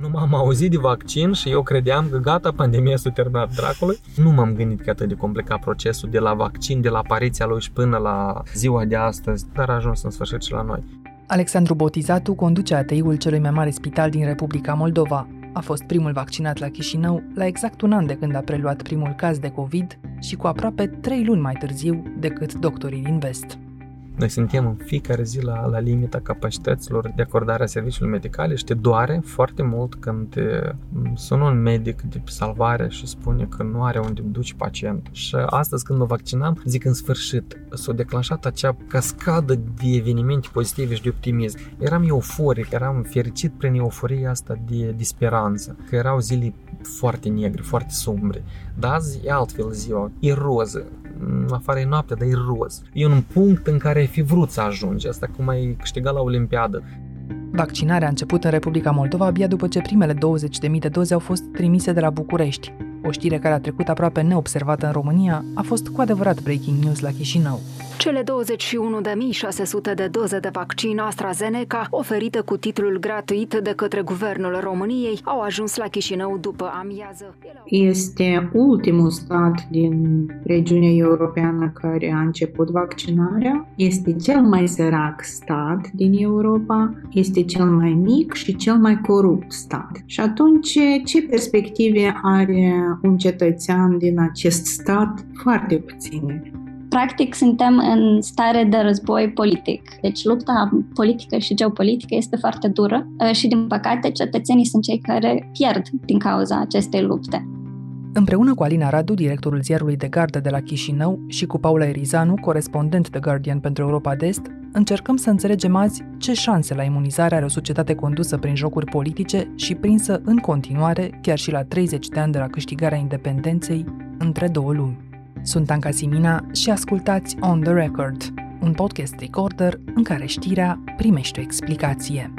Nu m-am auzit de vaccin și eu credeam că gata, pandemia s-a terminat dracului. Nu m-am gândit că atât de complicat procesul de la vaccin, de la apariția lui și până la ziua de astăzi, dar a ajuns în sfârșit și la noi. Alexandru Botizatu conduce ATI-ul celui mai mare spital din Republica Moldova. A fost primul vaccinat la Chișinău la exact un an de când a preluat primul caz de COVID și cu aproape trei luni mai târziu decât doctorii din vest. Noi suntem în fiecare zi la, la limita capacităților de acordare a serviciilor medicale și te doare foarte mult când te sună un medic de salvare și spune că nu are unde duci pacient. Și astăzi când mă vaccinam, zic în sfârșit, s-a declanșat acea cascadă de evenimente pozitive și de optimism. Eram euforic, eram fericit prin euforia asta de, de speranță, că erau zile foarte negre, foarte sumbre. Dar azi e altfel ziua, e roză, afară e noaptea, dar e roz. E un punct în care ai fi vrut să ajungi, asta cum ai câștigat la Olimpiadă. Vaccinarea a început în Republica Moldova abia după ce primele 20.000 de doze au fost trimise de la București. O știre care a trecut aproape neobservată în România a fost cu adevărat breaking news la Chișinău. Cele 21.600 de doze de vaccin AstraZeneca, oferite cu titlul gratuit de către Guvernul României, au ajuns la Chișinău după amiază. Este ultimul stat din regiunea europeană care a început vaccinarea. Este cel mai sărac stat din Europa, este cel mai mic și cel mai corupt stat. Și atunci, ce perspective are un cetățean din acest stat? Foarte puține. Practic, suntem în stare de război politic. Deci, lupta politică și geopolitică este foarte dură uh, și, din păcate, cetățenii sunt cei care pierd din cauza acestei lupte. Împreună cu Alina Radu, directorul ziarului de gardă de la Chișinău, și cu Paula Erizanu, corespondent de Guardian pentru Europa de Est, încercăm să înțelegem azi ce șanse la imunizare are o societate condusă prin jocuri politice și prinsă în continuare, chiar și la 30 de ani de la câștigarea independenței, între două lumi. Sunt Anca Simina și ascultați On The Record, un podcast recorder în care știrea primește o explicație.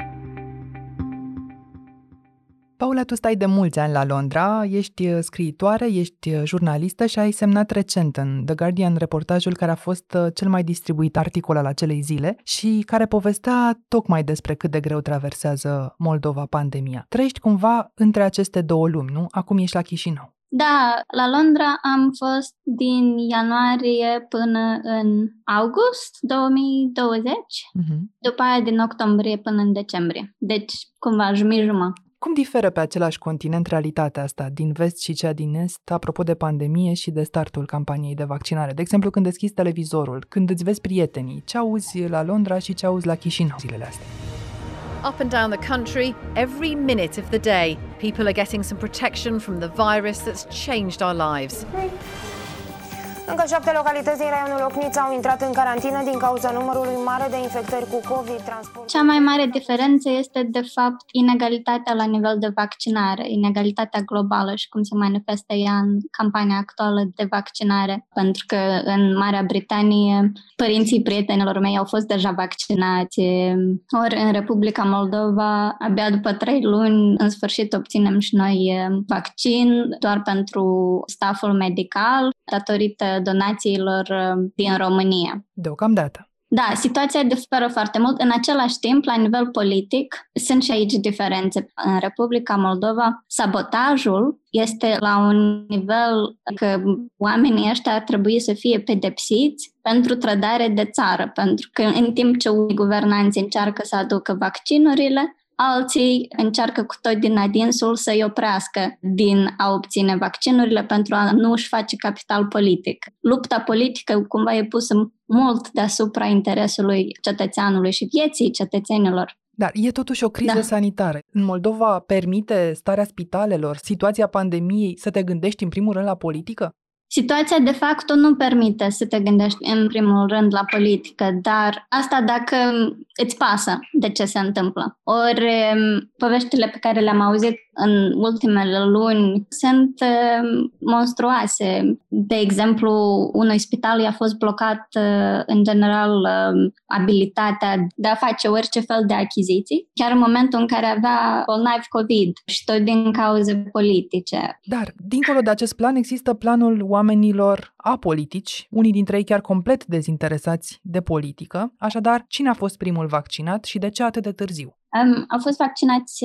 Paula, tu stai de mulți ani la Londra, ești uh, scriitoare, ești uh, jurnalistă și ai semnat recent în The Guardian reportajul care a fost uh, cel mai distribuit articol al acelei zile și care povestea tocmai despre cât de greu traversează Moldova pandemia. Trăiești cumva între aceste două lumi, nu? Acum ești la Chișinău. Da, la Londra am fost din ianuarie până în august 2020, uh-huh. Mhm. după aia din octombrie până în decembrie. Deci, cumva, jumătate. Cum diferă pe același continent realitatea asta din vest și cea din est, apropo de pandemie și de startul campaniei de vaccinare? De exemplu, când deschizi televizorul, când îți vezi prietenii, ce auzi la Londra și ce auzi la Chișinău zilele astea? Up and down the country, every minute of the day, people are getting some protection from the virus that's changed our lives. Încă șapte localități din raionul Ocnița au intrat în carantină din cauza numărului mare de infectări cu COVID. Transport... Cea mai mare diferență este, de fapt, inegalitatea la nivel de vaccinare, inegalitatea globală și cum se manifestă ea în campania actuală de vaccinare. Pentru că în Marea Britanie părinții prietenilor mei au fost deja vaccinați, ori în Republica Moldova, abia după trei luni, în sfârșit obținem și noi vaccin doar pentru staful medical, datorită donațiilor uh, din România. Deocamdată. Da, situația diferă foarte mult. În același timp, la nivel politic, sunt și aici diferențe. În Republica Moldova, sabotajul este la un nivel că oamenii ăștia ar trebui să fie pedepsiți pentru trădare de țară, pentru că în timp ce guvernanții încearcă să aducă vaccinurile, alții încearcă cu tot din adinsul să-i oprească din a obține vaccinurile pentru a nu își face capital politic. Lupta politică cumva e pusă mult deasupra interesului cetățeanului și vieții cetățenilor. Dar e totuși o criză da. sanitară. În Moldova permite starea spitalelor, situația pandemiei, să te gândești în primul rând la politică? Situația de fapt nu permite să te gândești în primul rând la politică, dar asta dacă îți pasă de ce se întâmplă. Ori poveștile pe care le-am auzit în ultimele luni sunt uh, monstruoase. De exemplu, unui spital i-a fost blocat uh, în general uh, abilitatea de a face orice fel de achiziții, chiar în momentul în care avea bolnavi COVID și tot din cauze politice. Dar, dincolo de acest plan, există planul oamenilor apolitici, unii dintre ei chiar complet dezinteresați de politică. Așadar, cine a fost primul vaccinat și de ce atât de târziu? Um, au fost vaccinați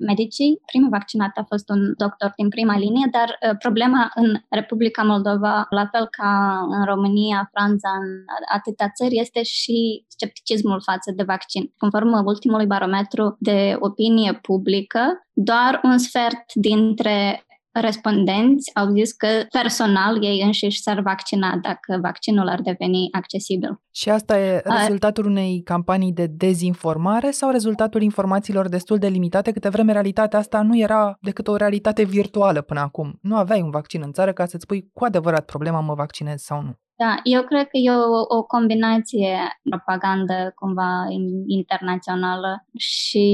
medicii. Primul vaccinat a fost un doctor din prima linie, dar uh, problema în Republica Moldova, la fel ca în România, Franța, în atâtea țări, este și scepticismul față de vaccin. Conform ultimului barometru de opinie publică, doar un sfert dintre respondenți au zis că personal ei înșiși s-ar vaccina dacă vaccinul ar deveni accesibil. Și asta e rezultatul unei campanii de dezinformare sau rezultatul informațiilor destul de limitate, câte vreme realitatea asta nu era decât o realitate virtuală până acum. Nu aveai un vaccin în țară ca să-ți spui cu adevărat problema mă vaccinez sau nu. Da, eu cred că e o, o combinație propagandă cumva internațională și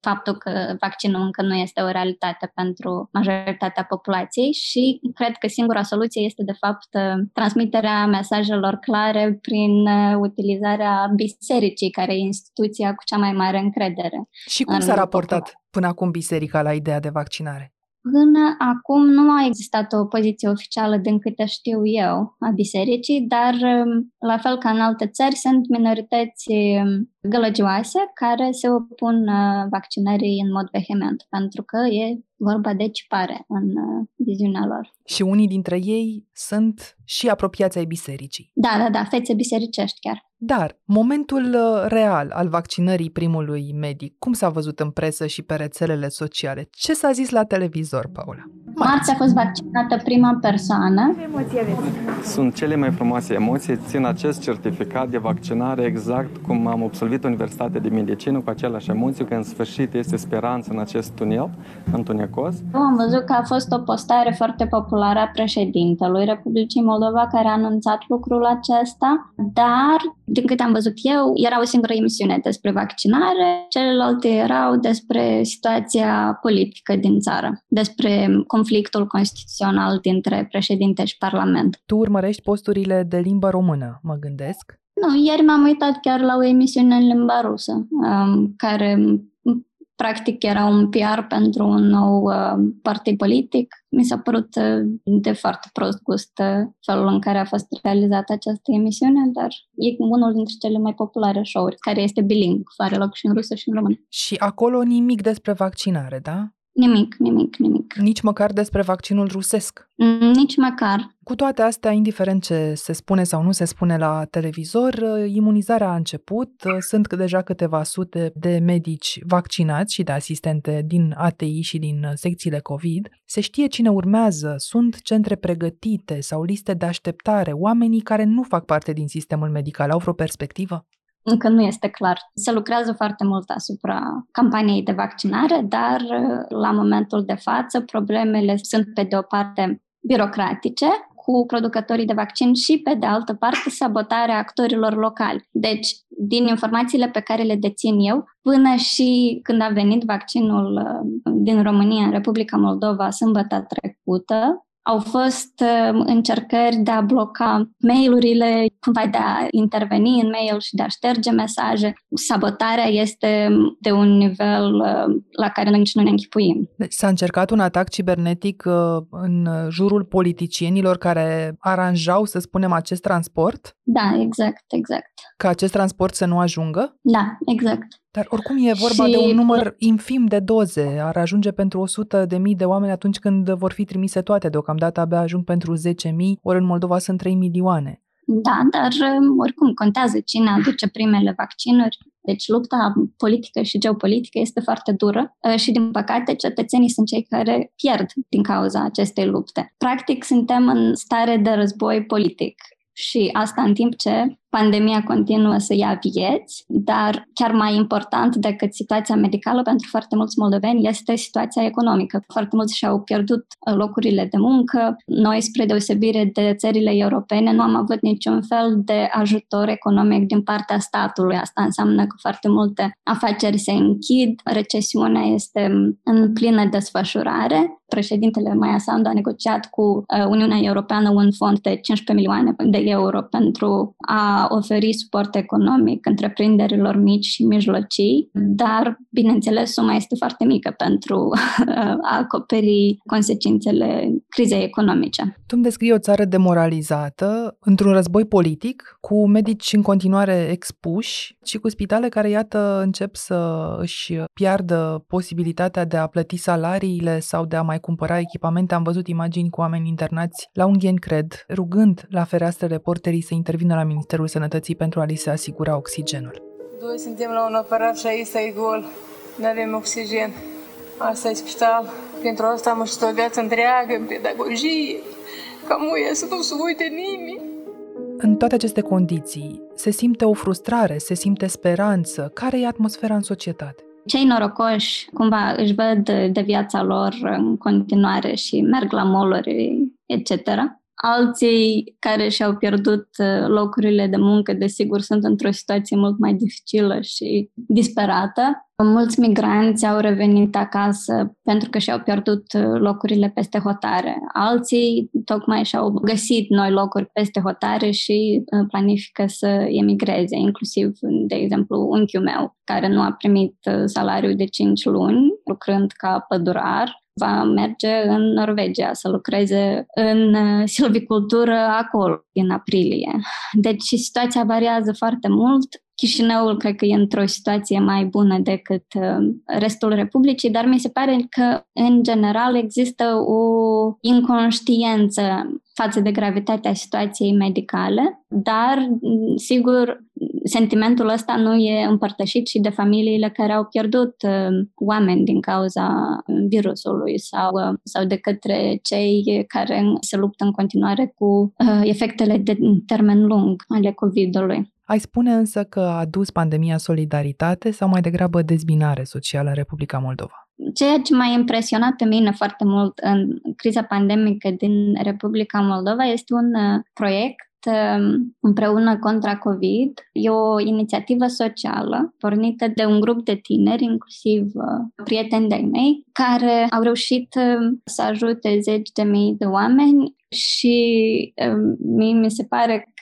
faptul că vaccinul încă nu este o realitate pentru majoritatea populației și cred că singura soluție este de fapt transmiterea mesajelor clare prin utilizarea bisericii, care e instituția cu cea mai mare încredere. Și cum s-a raportat până acum biserica la ideea de vaccinare? Până acum nu a existat o poziție oficială din câte știu eu a bisericii, dar um, la fel ca în alte țări sunt minorități um, gălăgioase care se opun uh, vaccinării în mod vehement, pentru că e vorba de cipare în uh, viziunea lor. Și unii dintre ei sunt și apropiați ai bisericii. Da, da, da, fețe bisericești chiar. Dar momentul uh, real al vaccinării primului medic, cum s-a văzut în presă și pe rețelele sociale? Ce s-a zis la televizor, Paula? Marți a fost vaccinată prima persoană. Sunt cele mai frumoase emoții. Țin acest certificat de vaccinare exact cum am absolvit Universitatea de Medicină cu aceleași emoții, că în sfârșit este speranță în acest tunel întunecos. Am văzut că a fost o postare foarte populară a președintelui Republicii Moldova care a anunțat lucrul acesta, dar din câte am văzut eu, era o singură emisiune despre vaccinare, celelalte erau despre situația politică din țară, despre conflictul constituțional dintre președinte și parlament. Tu urmărești posturile de limba română, mă gândesc? Nu, ieri m-am uitat chiar la o emisiune în limba rusă, um, care practic era un PR pentru un nou uh, partid politic. Mi s-a părut uh, de foarte prost gust uh, felul în care a fost realizată această emisiune, dar e unul dintre cele mai populare show-uri, care este biling, are loc și în rusă și în română. Și acolo nimic despre vaccinare, da? Nimic, nimic, nimic. Nici măcar despre vaccinul rusesc. Mm, nici măcar. Cu toate astea, indiferent ce se spune sau nu se spune la televizor, imunizarea a început. Sunt deja câteva sute de medici vaccinați și de asistente din ATI și din secțiile COVID. Se știe cine urmează, sunt centre pregătite sau liste de așteptare, oamenii care nu fac parte din sistemul medical au vreo perspectivă? Încă nu este clar. Se lucrează foarte mult asupra campaniei de vaccinare, dar la momentul de față problemele sunt pe de o parte birocratice, cu producătorii de vaccin și, pe de altă parte, sabotarea actorilor locali. Deci, din informațiile pe care le dețin eu, până și când a venit vaccinul uh, din România în Republica Moldova sâmbătă trecută, au fost uh, încercări de a bloca mail-urile, cumva de a interveni în mail și de a șterge mesaje. Sabotarea este de un nivel uh, la care noi nici nu ne închipuim. Deci s-a încercat un atac cibernetic uh, în jurul politicienilor care aranjau, să spunem, acest transport? Da, exact, exact. Ca acest transport să nu ajungă? Da, exact. Dar oricum e vorba și... de un număr infim de doze. Ar ajunge pentru 100 de mii de oameni atunci când vor fi trimise toate. Deocamdată abia ajung pentru 10 mii, ori în Moldova sunt 3 milioane. Da, dar um, oricum contează cine aduce primele vaccinuri. Deci lupta politică și geopolitică este foarte dură uh, și, din păcate, cetățenii sunt cei care pierd din cauza acestei lupte. Practic, suntem în stare de război politic și asta în timp ce pandemia continuă să ia vieți, dar chiar mai important decât situația medicală pentru foarte mulți moldoveni este situația economică. Foarte mulți și-au pierdut locurile de muncă. Noi, spre deosebire de țările europene, nu am avut niciun fel de ajutor economic din partea statului. Asta înseamnă că foarte multe afaceri se închid, recesiunea este în plină desfășurare. Președintele Maia Sandu a negociat cu uh, Uniunea Europeană un fond de 15 milioane de euro pentru a oferi suport economic întreprinderilor mici și mijlocii, dar, bineînțeles, suma este foarte mică pentru a acoperi consecințele crizei economice. Tu îmi descrii o țară demoralizată, într-un război politic, cu medici în continuare expuși și cu spitale care, iată, încep să își piardă posibilitatea de a plăti salariile sau de a mai cumpăra echipamente. Am văzut imagini cu oameni internați la ungheni, cred, rugând la fereastră reporterii să intervină la Ministerul Sănătății pentru a li se asigura oxigenul. Doi suntem la un aparat și aici e gol. Nu avem oxigen. Asta e spital. Pentru asta am și o viață întreagă în pedagogie. Ca muie să nu se uite nimeni. În toate aceste condiții, se simte o frustrare, se simte speranță. Care e atmosfera în societate? Cei norocoși cumva își văd de viața lor în continuare și merg la moluri, etc. Alții care și-au pierdut uh, locurile de muncă, desigur, sunt într-o situație mult mai dificilă și disperată. Mulți migranți au revenit acasă pentru că și-au pierdut uh, locurile peste hotare. Alții tocmai și-au găsit noi locuri peste hotare și uh, planifică să emigreze, inclusiv, de exemplu, unchiul meu, care nu a primit salariul de 5 luni, lucrând ca pădurar va merge în Norvegia să lucreze în uh, silvicultură acolo, în aprilie. Deci situația variază foarte mult. Chișinăul cred că e într-o situație mai bună decât uh, restul Republicii, dar mi se pare că, în general, există o inconștiență față de gravitatea situației medicale, dar, sigur, sentimentul ăsta nu e împărtășit și de familiile care au pierdut uh, oameni din cauza virusului sau, uh, sau de către cei care se luptă în continuare cu uh, efectele de termen lung ale COVID-ului. Ai spune însă că a adus pandemia solidaritate sau mai degrabă dezbinare socială în Republica Moldova? Ceea ce m-a impresionat pe mine foarte mult în criza pandemică din Republica Moldova este un proiect Um, împreună contra COVID. E o inițiativă socială pornită de un grup de tineri, inclusiv uh, prieteni de-ai mei, care au reușit um, să ajute zeci de mii de oameni și um, mie mi se pare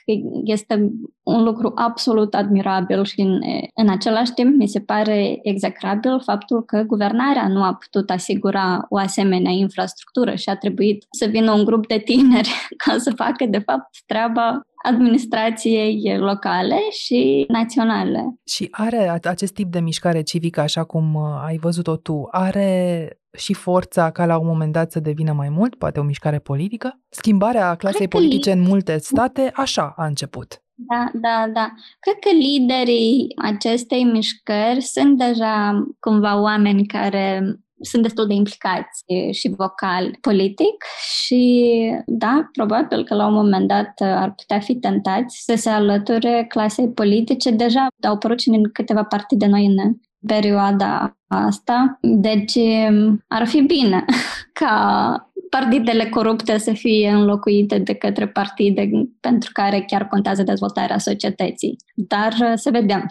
este un lucru absolut admirabil și în, în același timp mi se pare execrabil faptul că guvernarea nu a putut asigura o asemenea infrastructură și a trebuit să vină un grup de tineri ca să facă de fapt treaba administrației locale și naționale. Și are acest tip de mișcare civică, așa cum uh, ai văzut-o tu, are și forța ca la un moment dat să devină mai mult, poate o mișcare politică? Schimbarea clasei Cred politice în multe state așa a început. Da, da, da. Cred că liderii acestei mișcări sunt deja cumva oameni care sunt destul de implicați și vocali politic și da, probabil că la un moment dat ar putea fi tentați să se alăture clasei politice. Deja au apărut și în câteva partide noi în perioada asta, deci ar fi bine ca partidele corupte să fie înlocuite de către partide pentru care chiar contează dezvoltarea societății. Dar să vedem.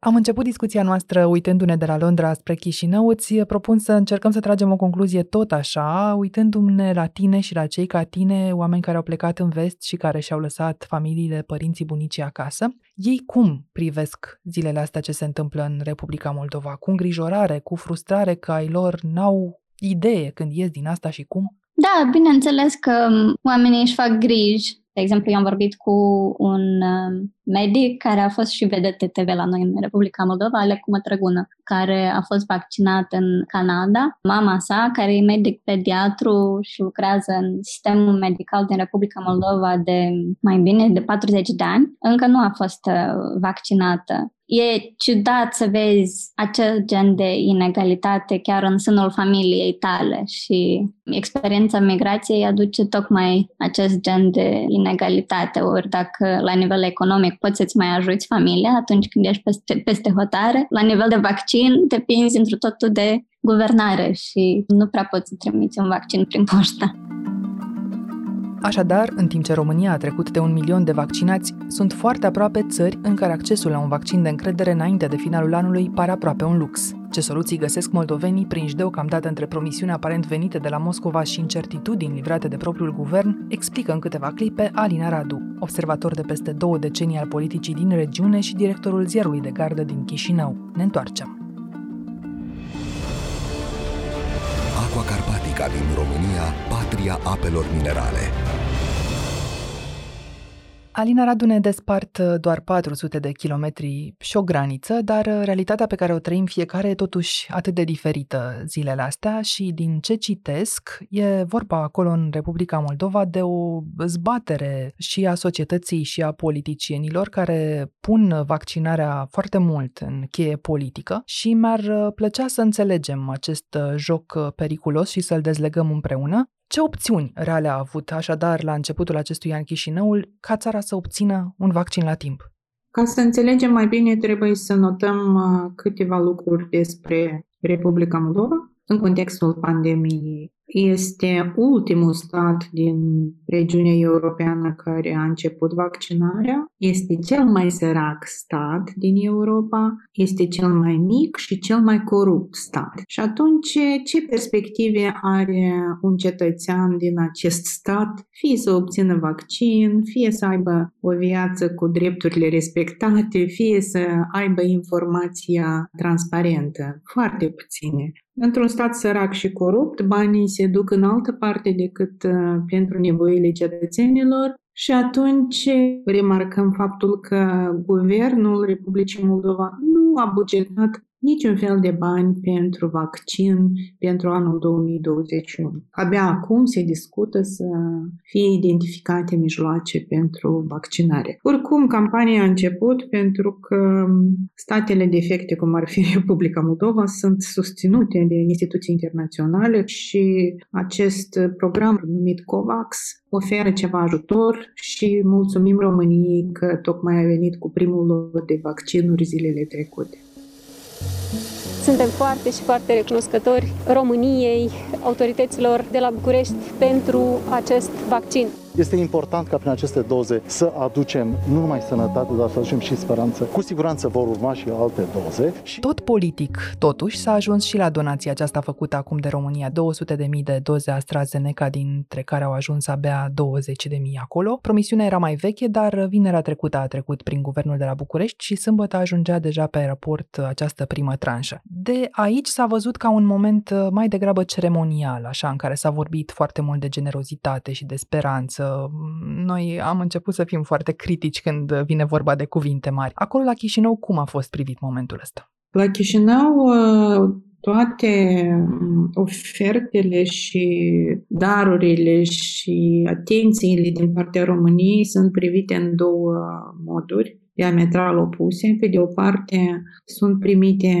Am început discuția noastră uitându-ne de la Londra spre Chișinău. Îți propun să încercăm să tragem o concluzie tot așa, uitându-ne la tine și la cei ca tine, oameni care au plecat în vest și care și-au lăsat familiile, părinții, bunicii acasă. Ei cum privesc zilele astea ce se întâmplă în Republica Moldova? Cu îngrijorare, cu frustrare că ai lor n-au idee când ies din asta și cum? Da, bineînțeles că oamenii își fac griji de exemplu, eu am vorbit cu un um, medic care a fost și vedet TV la noi în Republica Moldova, Alec Mătrăgună, care a fost vaccinat în Canada. Mama sa, care e medic pediatru și lucrează în sistemul medical din Republica Moldova de mai bine de 40 de ani, încă nu a fost uh, vaccinată. E ciudat să vezi acel gen de inegalitate chiar în sânul familiei tale și experiența migrației aduce tocmai acest gen de inegalitate. Ori dacă la nivel economic poți să-ți mai ajuți familia atunci când ești peste, peste hotare, la nivel de vaccin depinzi într totul de guvernare și nu prea poți să trimiți un vaccin prin poștă. Așadar, în timp ce România a trecut de un milion de vaccinați, sunt foarte aproape țări în care accesul la un vaccin de încredere înainte de finalul anului pare aproape un lux. Ce soluții găsesc moldovenii prinși deocamdată între promisiuni aparent venite de la Moscova și incertitudini livrate de propriul guvern, explică în câteva clipe Alina Radu, observator de peste două decenii al politicii din regiune și directorul ziarului de gardă din Chișinău. Ne întoarcem. Aqua Carpatica din România, patria apelor minerale. Alina Radu ne despart uh, doar 400 de kilometri și o graniță, dar uh, realitatea pe care o trăim fiecare e totuși atât de diferită zilele astea și din ce citesc, e vorba acolo în Republica Moldova de o zbatere și a societății și a politicienilor care pun vaccinarea foarte mult în cheie politică și mi-ar uh, plăcea să înțelegem acest joc periculos și să-l dezlegăm împreună. Ce opțiuni reale a avut așadar la începutul acestui an Chișinăul ca țara să obțină un vaccin la timp? Ca să înțelegem mai bine, trebuie să notăm uh, câteva lucruri despre Republica Moldova în contextul pandemiei este ultimul stat din regiunea europeană care a început vaccinarea. Este cel mai sărac stat din Europa, este cel mai mic și cel mai corupt stat. Și atunci, ce perspective are un cetățean din acest stat? Fie să obțină vaccin, fie să aibă o viață cu drepturile respectate, fie să aibă informația transparentă. Foarte puține. Într-un stat sărac și corupt, banii se duc în altă parte decât uh, pentru nevoile cetățenilor și atunci remarcăm faptul că guvernul Republicii Moldova nu a bugetat niciun fel de bani pentru vaccin pentru anul 2021. Abia acum se discută să fie identificate mijloace pentru vaccinare. Oricum, campania a început pentru că statele defecte, cum ar fi Republica Moldova, sunt susținute de instituții internaționale și acest program numit COVAX oferă ceva ajutor și mulțumim României că tocmai a venit cu primul lot de vaccinuri zilele trecute. Suntem foarte și foarte recunoscători României, autorităților de la București pentru acest vaccin. Este important ca prin aceste doze să aducem nu numai sănătate, dar să aducem și speranță. Cu siguranță vor urma și alte doze. Tot politic, totuși, s-a ajuns și la donația aceasta făcută acum de România, 200.000 de doze AstraZeneca, dintre care au ajuns abia 20.000 acolo. Promisiunea era mai veche, dar vinerea trecută a trecut prin guvernul de la București și sâmbătă ajungea deja pe aeroport această primă tranșă. De aici s-a văzut ca un moment mai degrabă ceremonial, așa, în care s-a vorbit foarte mult de generozitate și de speranță, noi am început să fim foarte critici când vine vorba de cuvinte mari. Acolo la Chișinău, cum a fost privit momentul ăsta? La Chișinău, uh, toate um, ofertele și darurile și atențiile din partea României sunt privite în două moduri diametral opuse. Pe de o parte, sunt primite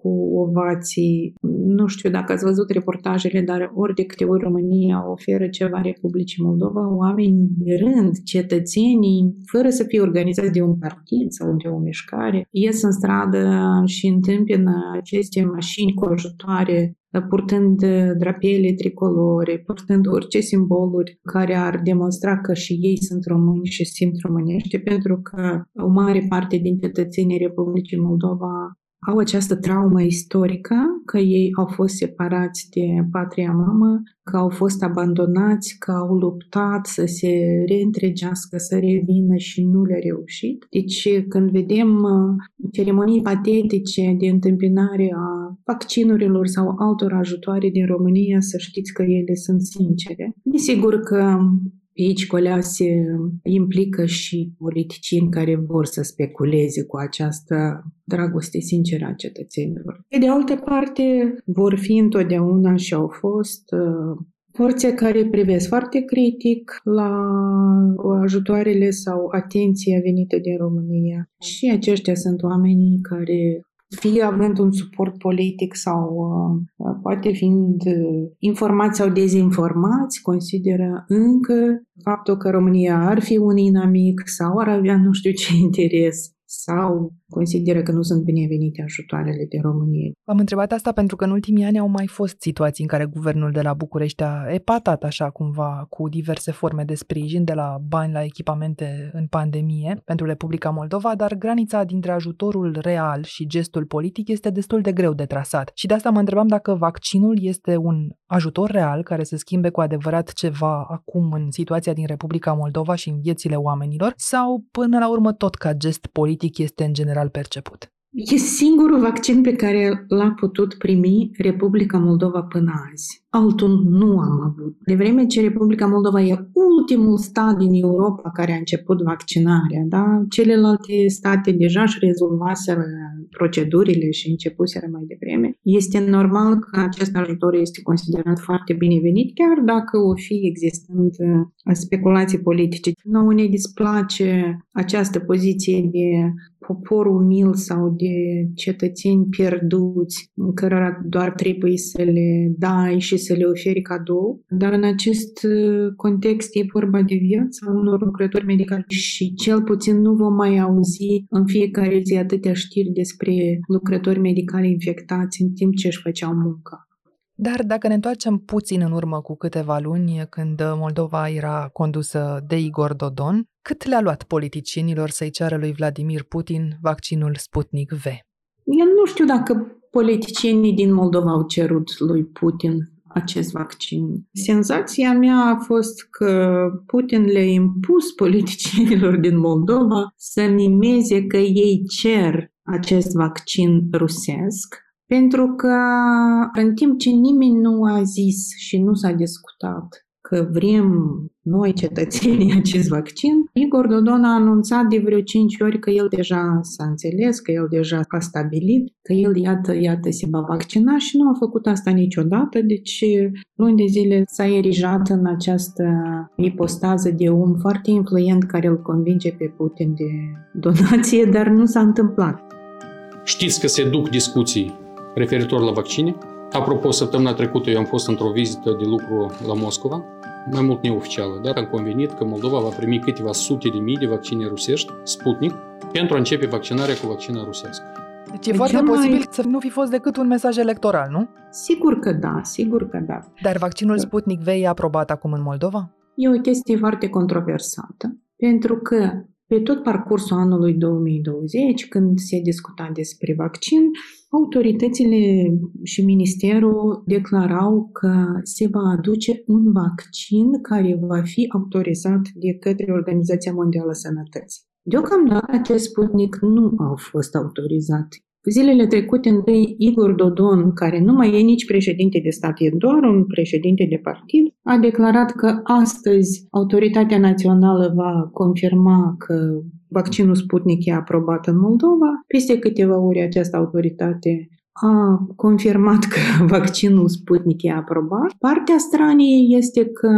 cu ovații. Nu știu dacă ați văzut reportajele, dar ori de câte ori România oferă ceva Republicii Moldova, oameni de rând, cetățenii, fără să fie organizați de un partid sau de o mișcare, ies în stradă și întâmpină aceste mașini cu ajutoare purtând drapele tricolore, purtând orice simboluri care ar demonstra că și ei sunt români și simt românește, pentru că o mare parte din cetățenii Republicii Moldova au această traumă istorică că ei au fost separați de patria mamă, că au fost abandonați, că au luptat să se reîntregească, să revină și nu le-a reușit. Deci când vedem uh, ceremonii patetice de întâmpinare a vaccinurilor sau altor ajutoare din România, să știți că ele sunt sincere. Desigur că aici colea se implică și politicieni care vor să speculeze cu această dragoste sinceră a cetățenilor. Pe de altă parte, vor fi întotdeauna și au fost uh, forțe care privesc foarte critic la ajutoarele sau atenția venită din România. Și aceștia sunt oamenii care fie având un suport politic sau uh, poate fiind uh, informați sau dezinformați, consideră încă faptul că România ar fi un inamic sau ar avea nu știu ce interes sau consideră că nu sunt binevenite ajutoarele de România. am întrebat asta pentru că în ultimii ani au mai fost situații în care guvernul de la București a epatat așa cumva cu diverse forme de sprijin, de la bani la echipamente în pandemie pentru Republica Moldova, dar granița dintre ajutorul real și gestul politic este destul de greu de trasat. Și de asta mă întrebam dacă vaccinul este un ajutor real care să schimbe cu adevărat ceva acum în situația din Republica Moldova și în viețile oamenilor, sau până la urmă tot ca gest politic este în general general perceput. E singurul vaccin pe care l-a putut primi Republica Moldova până azi. Altul nu am avut. De vreme ce Republica Moldova e ultimul stat din Europa care a început vaccinarea, da? celelalte state deja își rezolvaseră procedurile și începuseră mai devreme, este normal că acest ajutor este considerat foarte binevenit, chiar dacă o fi existând uh, speculații politice. Nouă ne displace această poziție de popor umil sau de cetățeni pierduți, cărora doar trebuie să le dai și să le oferi cadou, dar în acest uh, context e vorba de viața unor lucrători medicali și cel puțin nu vom mai auzi în fiecare zi atâtea știri despre lucrători medicali infectați în timp ce își făceau munca. Dar dacă ne întoarcem puțin în urmă cu câteva luni, când Moldova era condusă de Igor Dodon, cât le-a luat politicienilor să-i ceară lui Vladimir Putin vaccinul Sputnik V? Eu nu știu dacă politicienii din Moldova au cerut lui Putin acest vaccin. Senzația mea a fost că Putin le-a impus politicienilor din Moldova să mimeze că ei cer acest vaccin rusesc, pentru că în timp ce nimeni nu a zis și nu s-a discutat că vrem noi, cetățenii, acest vaccin, Igor Dodon a anunțat de vreo 5 ori că el deja s-a înțeles, că el deja a stabilit, că el, iată, iată, se va vaccina și nu a făcut asta niciodată, deci luni de zile s-a erijat în această ipostază de om foarte influent care îl convinge pe Putin de donație, dar nu s-a întâmplat. Știți că se duc discuții referitor la vaccine? Apropo, săptămâna trecută eu am fost într-o vizită de lucru la Moscova mai mult neoficială, dar am convenit că Moldova va primi câteva sute de mii de vaccine rusești, Sputnik, pentru a începe vaccinarea cu vaccina rusească. Deci e foarte mai... posibil să nu fi fost decât un mesaj electoral, nu? Sigur că da, sigur că da. Dar vaccinul Sputnik V e aprobat acum în Moldova? E o chestie foarte controversată, pentru că pe tot parcursul anului 2020, când se discuta despre vaccin, autoritățile și ministerul declarau că se va aduce un vaccin care va fi autorizat de către Organizația Mondială a Sănătății. Deocamdată acest Sputnik nu a fost autorizat Zilele trecute, întâi Igor Dodon, care nu mai e nici președinte de stat, e doar un președinte de partid, a declarat că astăzi autoritatea națională va confirma că vaccinul Sputnik e aprobat în Moldova. Peste câteva ori această autoritate a confirmat că vaccinul Sputnik e aprobat. Partea stranii este că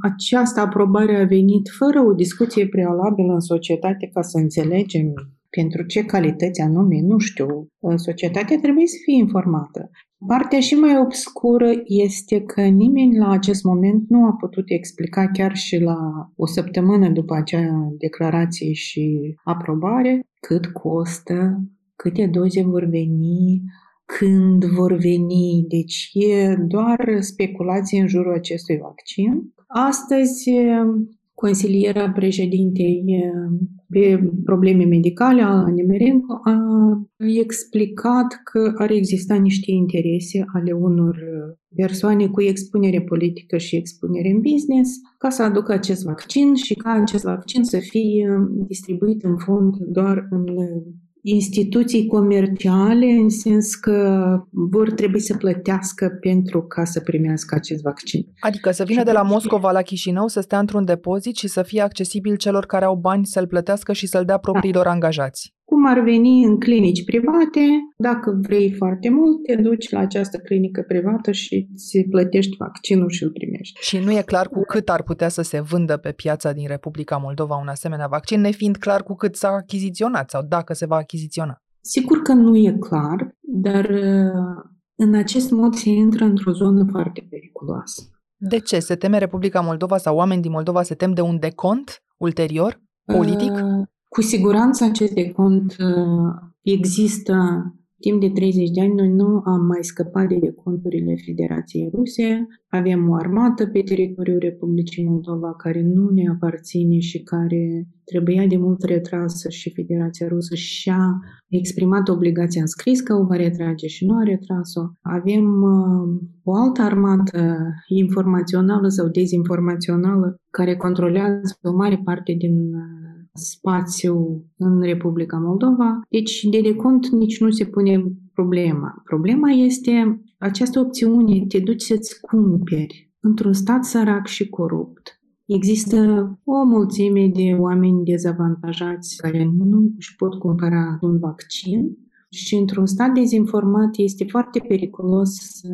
această aprobare a venit fără o discuție prealabilă în societate ca să înțelegem pentru ce calități anume, nu știu. Societatea trebuie să fie informată. Partea și mai obscură este că nimeni la acest moment nu a putut explica chiar și la o săptămână după acea declarație și aprobare cât costă, câte doze vor veni, când vor veni. Deci e doar speculație în jurul acestui vaccin. Astăzi Consilierea președintei pe probleme medicale, a Nemerenko, a explicat că ar exista niște interese ale unor persoane cu expunere politică și expunere în business ca să aducă acest vaccin și ca acest vaccin să fie distribuit în fond doar în instituții comerciale în sens că vor trebui să plătească pentru ca să primească acest vaccin. Adică să vină de la Moscova la Chișinău, să stea într-un depozit și să fie accesibil celor care au bani să-l plătească și să-l dea propriilor da. angajați. Cum ar veni în clinici private, dacă vrei foarte mult, te duci la această clinică privată și îți plătești vaccinul și îl primești. Și nu e clar cu cât ar putea să se vândă pe piața din Republica Moldova un asemenea vaccin, nefiind clar cu cât s-a achiziționat sau dacă se va achiziționa. Sigur că nu e clar, dar uh, în acest mod se intră într-o zonă foarte periculoasă. De ce? Se teme Republica Moldova sau oameni din Moldova se tem de un decont ulterior, politic? Uh, cu siguranță acest decont uh, există Timp de 30 de ani noi nu am mai scăpat de conturile Federației Ruse. Avem o armată pe teritoriul Republicii Moldova care nu ne aparține și care trebuia de mult retrasă și Federația Rusă și-a exprimat obligația în scris că o va retrage și nu a retras-o. Avem uh, o altă armată informațională sau dezinformațională care controlează o mare parte din uh, spațiu în Republica Moldova. Deci, de decont nici nu se pune problema. Problema este această opțiune, te duci să-ți cumperi într-un stat sărac și corupt. Există o mulțime de oameni dezavantajați care nu își pot cumpăra un vaccin și într-un stat dezinformat este foarte periculos să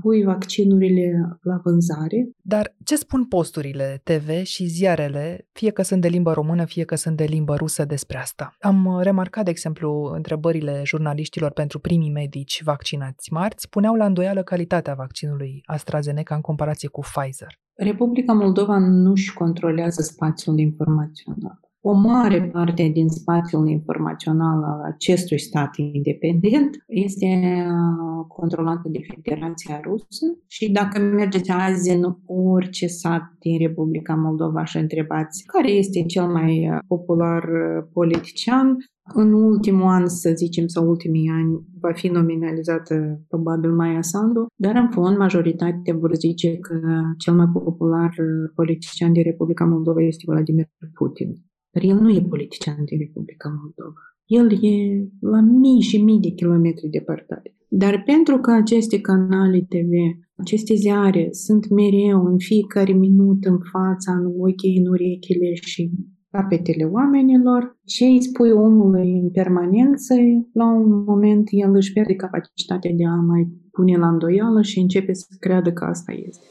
pui vaccinurile la vânzare. Dar ce spun posturile TV și ziarele, fie că sunt de limbă română, fie că sunt de limbă rusă despre asta? Am remarcat, de exemplu, întrebările jurnaliștilor pentru primii medici vaccinați marți spuneau la îndoială calitatea vaccinului AstraZeneca în comparație cu Pfizer. Republica Moldova nu își controlează spațiul informațional. O mare parte din spațiul informațional al acestui stat independent este uh, controlată de Federația Rusă și dacă mergeți azi în orice sat din Republica Moldova și întrebați care este cel mai uh, popular uh, politician, în ultimul an, să zicem, sau ultimii ani, va fi nominalizată probabil Maia Sandu, dar în fond majoritatea vor zice că cel mai popular politician din Republica Moldova este Vladimir Putin. Dar el nu e politician din Republica Moldova. El e la mii și mii de kilometri departare. Dar pentru că aceste canale TV, aceste ziare sunt mereu în fiecare minut în fața, în ochii, în urechile și capetele oamenilor, ce îi spui omului în permanență, la un moment el își pierde capacitatea de a mai pune la îndoială și începe să creadă că asta este.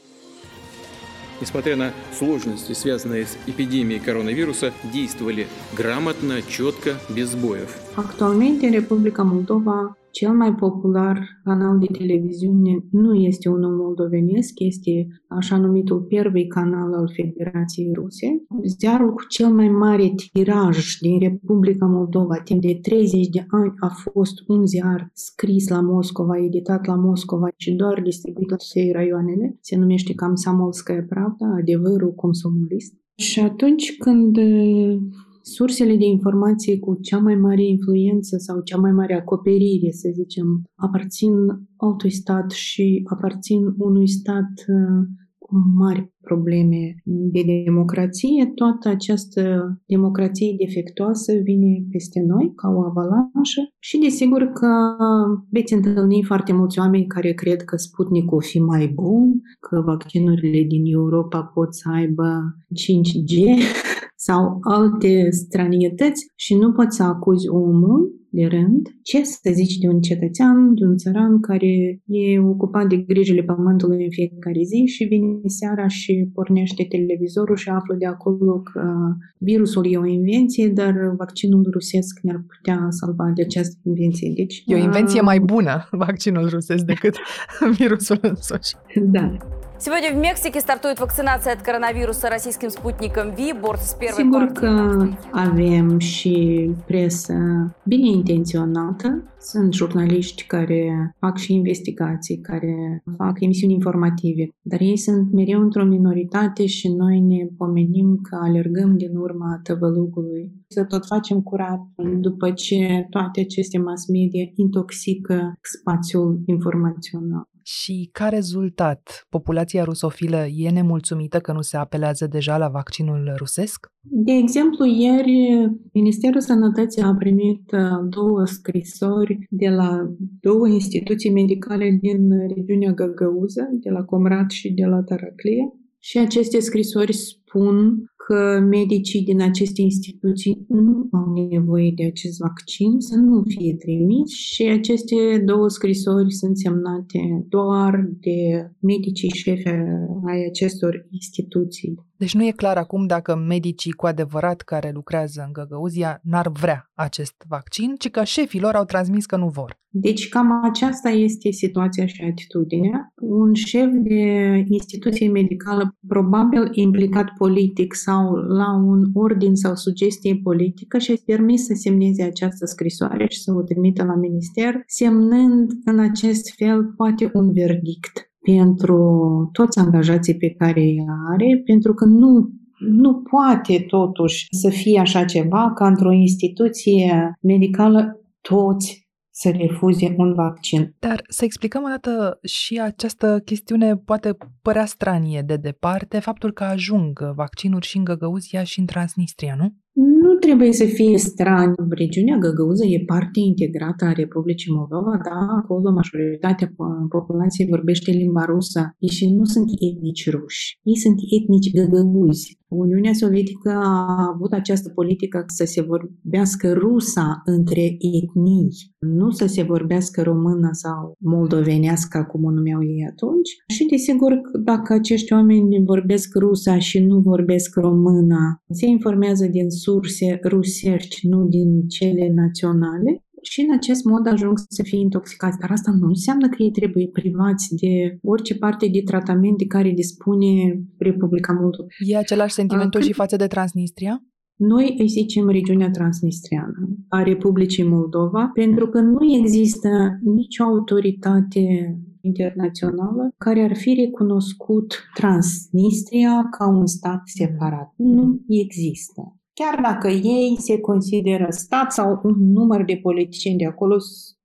Несмотря на сложности, связанные с эпидемией коронавируса, действовали грамотно, четко, без сбоев. Actualmente, în Republica Moldova, cel mai popular canal de televiziune nu este unul moldovenesc, este așa numitul primul canal al Federației Ruse. Ziarul cu cel mai mare tiraj din Republica Moldova timp de 30 de ani a fost un ziar scris la Moscova, editat la Moscova și doar distribuit la toate raioanele. Se numește Kamsamolskaya Pravda, adevărul consumorist. Și atunci când sursele de informație cu cea mai mare influență sau cea mai mare acoperire, să zicem, aparțin altui stat și aparțin unui stat uh, cu mari probleme de democrație, toată această democrație defectuoasă vine peste noi ca o avalanșă și desigur că veți întâlni foarte mulți oameni care cred că Sputnik o fi mai bun, că vaccinurile din Europa pot să aibă 5G sau alte stranietăți și nu poți să acuzi omul de rând, ce să zici de un cetățean, de un țăran care e ocupat de grijile pământului în fiecare zi și vine seara și pornește televizorul și află de acolo că virusul e o invenție, dar vaccinul rusesc ne-ar putea salva de această invenție. Deci, e o invenție mai bună, vaccinul rusesc, decât virusul însuși. Da. Сегодня в Мексике стартует вакцинация от коронавируса российским спутником Ви. Борт с первой Sigur că avem și presă bine intenționată. Sunt jurnaliști care fac și investigații, care fac emisiuni informative, dar ei sunt mereu într-o minoritate și noi ne pomenim că alergăm din urma tăvălugului. Să tot facem curat după ce toate aceste mass media intoxică spațiul informațional. Și ca rezultat, populația rusofilă e nemulțumită că nu se apelează deja la vaccinul rusesc? De exemplu, ieri Ministerul Sănătății a primit uh, două scrisori de la două instituții medicale din regiunea Găgăuză, de la Comrat și de la Taraclie. Și aceste scrisori spun că medicii din aceste instituții nu au nevoie de acest vaccin să nu fie trimis și aceste două scrisori sunt semnate doar de medicii șefi ai acestor instituții. Deci nu e clar acum dacă medicii cu adevărat care lucrează în Găgăuzia n-ar vrea acest vaccin, ci că șefii lor au transmis că nu vor. Deci cam aceasta este situația și atitudinea. Un șef de instituție medicală probabil implicat politic sau la un ordin sau sugestie politică și-a permis să semneze această scrisoare și să o trimită la minister, semnând în acest fel poate un verdict pentru toți angajații pe care îi are, pentru că nu nu poate totuși să fie așa ceva ca într-o instituție medicală toți să refuze un vaccin. Dar să explicăm o dată și această chestiune poate părea stranie de departe, faptul că ajung vaccinuri și în Găgăuzia și în Transnistria, nu? Nu trebuie să fie strani. Regiunea Găgăuză e parte integrată a Republicii Moldova, da, acolo majoritatea populației vorbește limba rusă. Ei și nu sunt etnici ruși, ei sunt etnici găgăuzi. Uniunea Sovietică a avut această politică să se vorbească rusa între etnii, nu să se vorbească română sau moldovenească, cum o numeau ei atunci. Și desigur, dacă acești oameni vorbesc rusa și nu vorbesc română, se informează din surse rusești, nu din cele naționale, și în acest mod ajung să fie intoxicați. Dar asta nu înseamnă că ei trebuie privați de orice parte de tratament de care dispune Republica Moldova. E același sentimentul și față de Transnistria? Noi îi zicem regiunea transnistriană a Republicii Moldova pentru că nu există nicio autoritate internațională care ar fi recunoscut Transnistria ca un stat separat. Nu există. Chiar dacă ei se consideră stat sau un număr de politicieni de acolo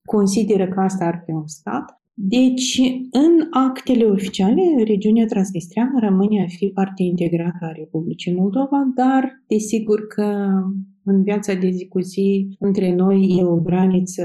consideră că asta ar fi un stat, deci, în actele oficiale, regiunea transnistreană rămâne a fi parte integrată a Republicii Moldova, dar desigur că în viața de zi cu zi între noi e o graniță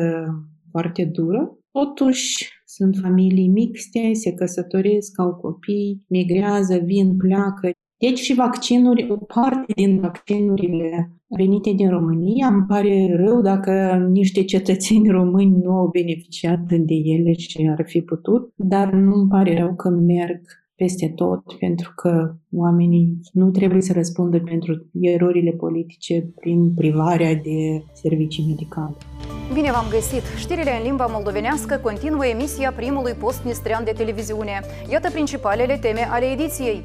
foarte dură. Totuși, sunt familii mixte, se căsătoresc, au copii, migrează, vin, pleacă. Deci și vaccinuri, o parte din vaccinurile venite din România, îmi pare rău dacă niște cetățeni români nu au beneficiat de ele și ar fi putut, dar nu îmi pare rău că merg peste tot, pentru că oamenii nu trebuie să răspundă pentru erorile politice prin privarea de servicii medicale. Bine v-am găsit! Știrile în limba moldovenească continuă emisia primului post de televiziune. Iată principalele teme ale ediției.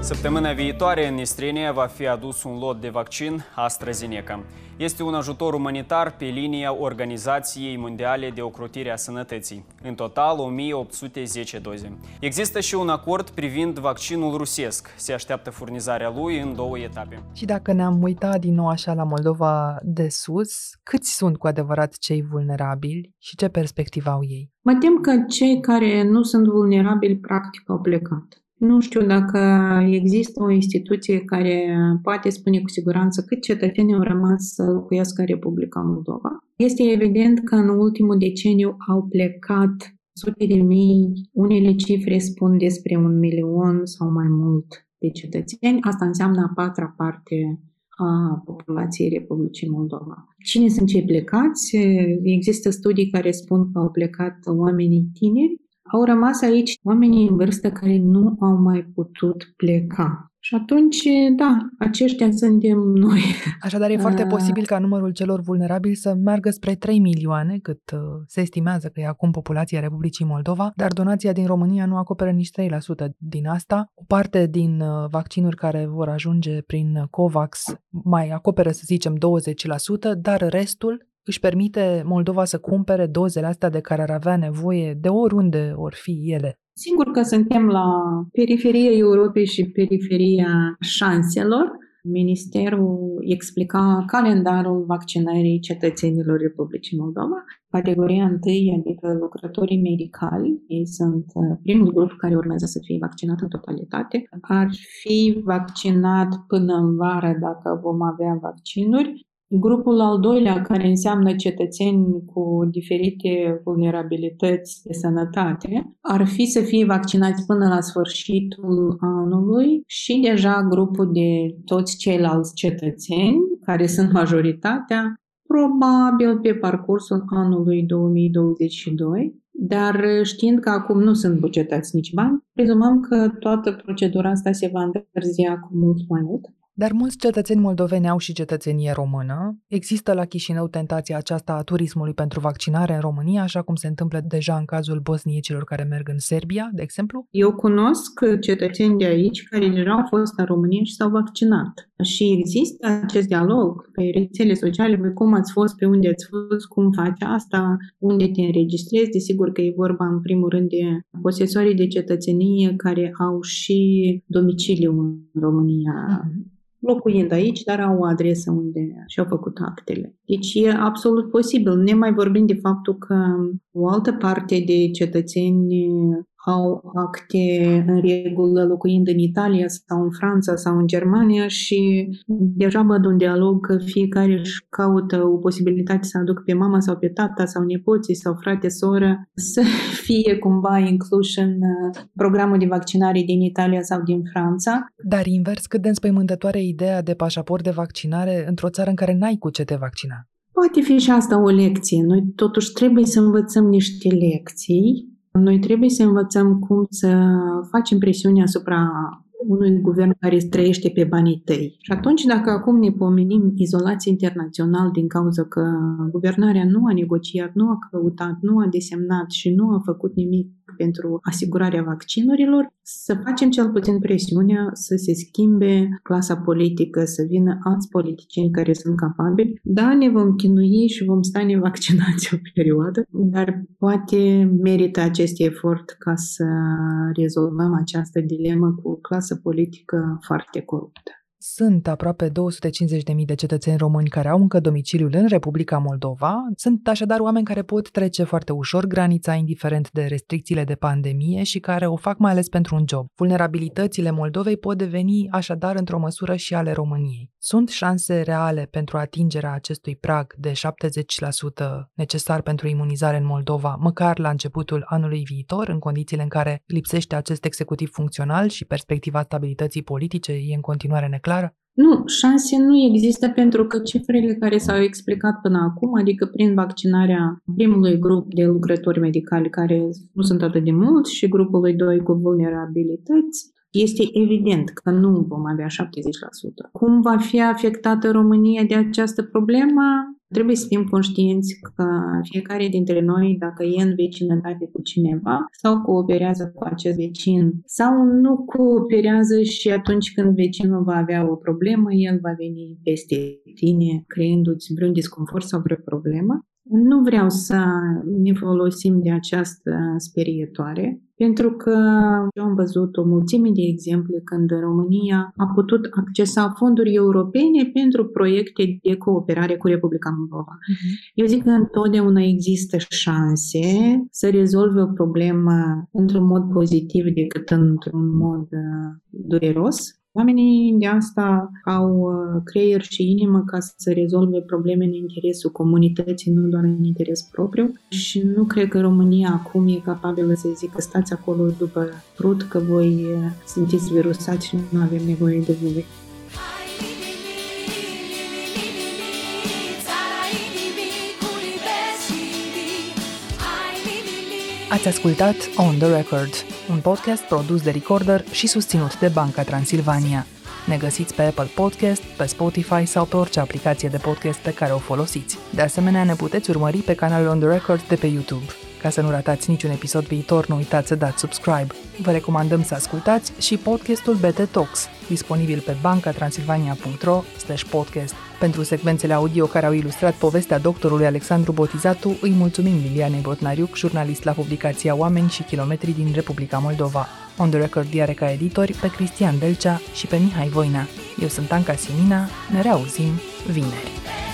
Săptămâna viitoare în Istrenia va fi adus un lot de vaccin AstraZeneca. Este un ajutor umanitar pe linia Organizației Mondiale de Ocrotire a Sănătății. În total, 1810 doze. Există și un acord privind vaccinul rusesc. Se așteaptă furnizarea lui în două etape. Și dacă ne-am uitat din nou așa la Moldova de sus, câți sunt cu adevărat cei vulnerabili și ce perspectivă au ei? Mă tem că cei care nu sunt vulnerabili practic au plecat. Nu știu dacă există o instituție care poate spune cu siguranță cât cetățenii au rămas să locuiască în Republica Moldova. Este evident că în ultimul deceniu au plecat sute de mii, unele cifre spun despre un milion sau mai mult de cetățeni. Asta înseamnă a patra parte a populației Republicii Moldova. Cine sunt cei plecați? Există studii care spun că au plecat oamenii tineri, au rămas aici oamenii în vârstă care nu au mai putut pleca. Și atunci, da, aceștia suntem noi. Așadar, e foarte posibil ca numărul celor vulnerabili să meargă spre 3 milioane, cât uh, se estimează că e acum populația Republicii Moldova, dar donația din România nu acoperă nici 3% din asta. O parte din uh, vaccinuri care vor ajunge prin COVAX mai acoperă, să zicem, 20%, dar restul își permite Moldova să cumpere dozele astea de care ar avea nevoie de oriunde or fi ele. Sigur că suntem la periferia Europei și periferia șanselor. Ministerul explica calendarul vaccinării cetățenilor Republicii Moldova. Categoria întâi, adică lucrătorii medicali, ei sunt uh, primul grup care urmează să fie vaccinat în totalitate. Ar fi vaccinat până în vară dacă vom avea vaccinuri Grupul al doilea, care înseamnă cetățeni cu diferite vulnerabilități de sănătate, ar fi să fie vaccinați până la sfârșitul anului și deja grupul de toți ceilalți cetățeni, care sunt majoritatea, probabil pe parcursul anului 2022, dar știind că acum nu sunt bugetați nici bani, prezumăm că toată procedura asta se va întârzia cu mult mai mult. Dar mulți cetățeni moldoveni au și cetățenie română. Există la Chișinău tentația aceasta a turismului pentru vaccinare în România, așa cum se întâmplă deja în cazul bosniecilor care merg în Serbia, de exemplu? Eu cunosc cetățeni de aici care deja au fost în România și s-au vaccinat. Și există acest dialog pe rețele sociale, cum ați fost, pe unde ați fost, cum faci asta, unde te înregistrezi. Desigur că e vorba în primul rând de posesorii de cetățenie care au și domiciliu în România. Uh-huh locuind aici, dar au o adresă unde și-au făcut actele. Deci e absolut posibil. Ne mai vorbim de faptul că o altă parte de cetățeni au acte în regulă locuind în Italia sau în Franța sau în Germania și deja văd un dialog că fiecare își caută o posibilitate să aducă pe mama sau pe tata sau nepoții sau frate, soră să fie cumva inclus în uh, programul de vaccinare din Italia sau din Franța. Dar invers, cât de înspăimântătoare ideea de pașaport de vaccinare într-o țară în care n-ai cu ce te vaccina? Poate fi și asta o lecție. Noi totuși trebuie să învățăm niște lecții noi trebuie să învățăm cum să facem presiune asupra unui guvern care trăiește pe banii tăi. Și atunci, dacă acum ne pomenim izolație internațional din cauza că guvernarea nu a negociat, nu a căutat, nu a desemnat și nu a făcut nimic pentru asigurarea vaccinurilor, să facem cel puțin presiunea să se schimbe clasa politică, să vină alți politicieni care sunt capabili. Da, ne vom chinui și vom sta nevaccinați o perioadă, dar poate merită acest efort ca să rezolvăm această dilemă cu o clasă politică foarte coruptă. Sunt aproape 250.000 de cetățeni români care au încă domiciliul în Republica Moldova. Sunt așadar oameni care pot trece foarte ușor granița, indiferent de restricțiile de pandemie și care o fac mai ales pentru un job. Vulnerabilitățile Moldovei pot deveni așadar într-o măsură și ale României. Sunt șanse reale pentru atingerea acestui prag de 70% necesar pentru imunizare în Moldova, măcar la începutul anului viitor, în condițiile în care lipsește acest executiv funcțional și perspectiva stabilității politice e în continuare neclară clară? Nu, șanse nu există pentru că cifrele care s-au explicat până acum, adică prin vaccinarea primului grup de lucrători medicali care nu sunt atât de mulți și grupului 2 cu vulnerabilități, este evident că nu vom avea 70%. Cum va fi afectată România de această problemă? Trebuie să fim conștienți că fiecare dintre noi, dacă e în vecinătate cu cineva sau cooperează cu acest vecin sau nu cooperează și atunci când vecinul va avea o problemă, el va veni peste tine, creându-ți vreun disconfort sau vreo problemă. Nu vreau să ne folosim de această sperietoare, pentru că eu am văzut o mulțime de exemple când România a putut accesa fonduri europene pentru proiecte de cooperare cu Republica Moldova. Uh-huh. Eu zic că întotdeauna există șanse să rezolve o problemă într-un mod pozitiv decât într-un mod uh, dureros. Oamenii de asta au uh, creier și inimă ca să rezolve probleme în interesul comunității, nu doar în interes propriu. Și nu cred că România acum e capabilă să zică stați acolo după prut că voi uh, sunteți virusați și nu avem nevoie de voi. Ați ascultat On The Record, un podcast produs de Recorder și susținut de Banca Transilvania. Ne găsiți pe Apple Podcast, pe Spotify sau pe orice aplicație de podcast pe care o folosiți. De asemenea, ne puteți urmări pe canalul On The Record de pe YouTube. Ca să nu ratați niciun episod viitor, nu uitați să dați subscribe. Vă recomandăm să ascultați și podcastul BT Talks, disponibil pe bancatransilvania.ro podcast. Pentru secvențele audio care au ilustrat povestea doctorului Alexandru Botizatu, îi mulțumim Lilianei Botnariuc, jurnalist la publicația Oameni și Kilometri din Republica Moldova. On The Record are ca editori pe Cristian Delcea și pe Mihai Voina. Eu sunt Anca Simina, ne reauzim vineri.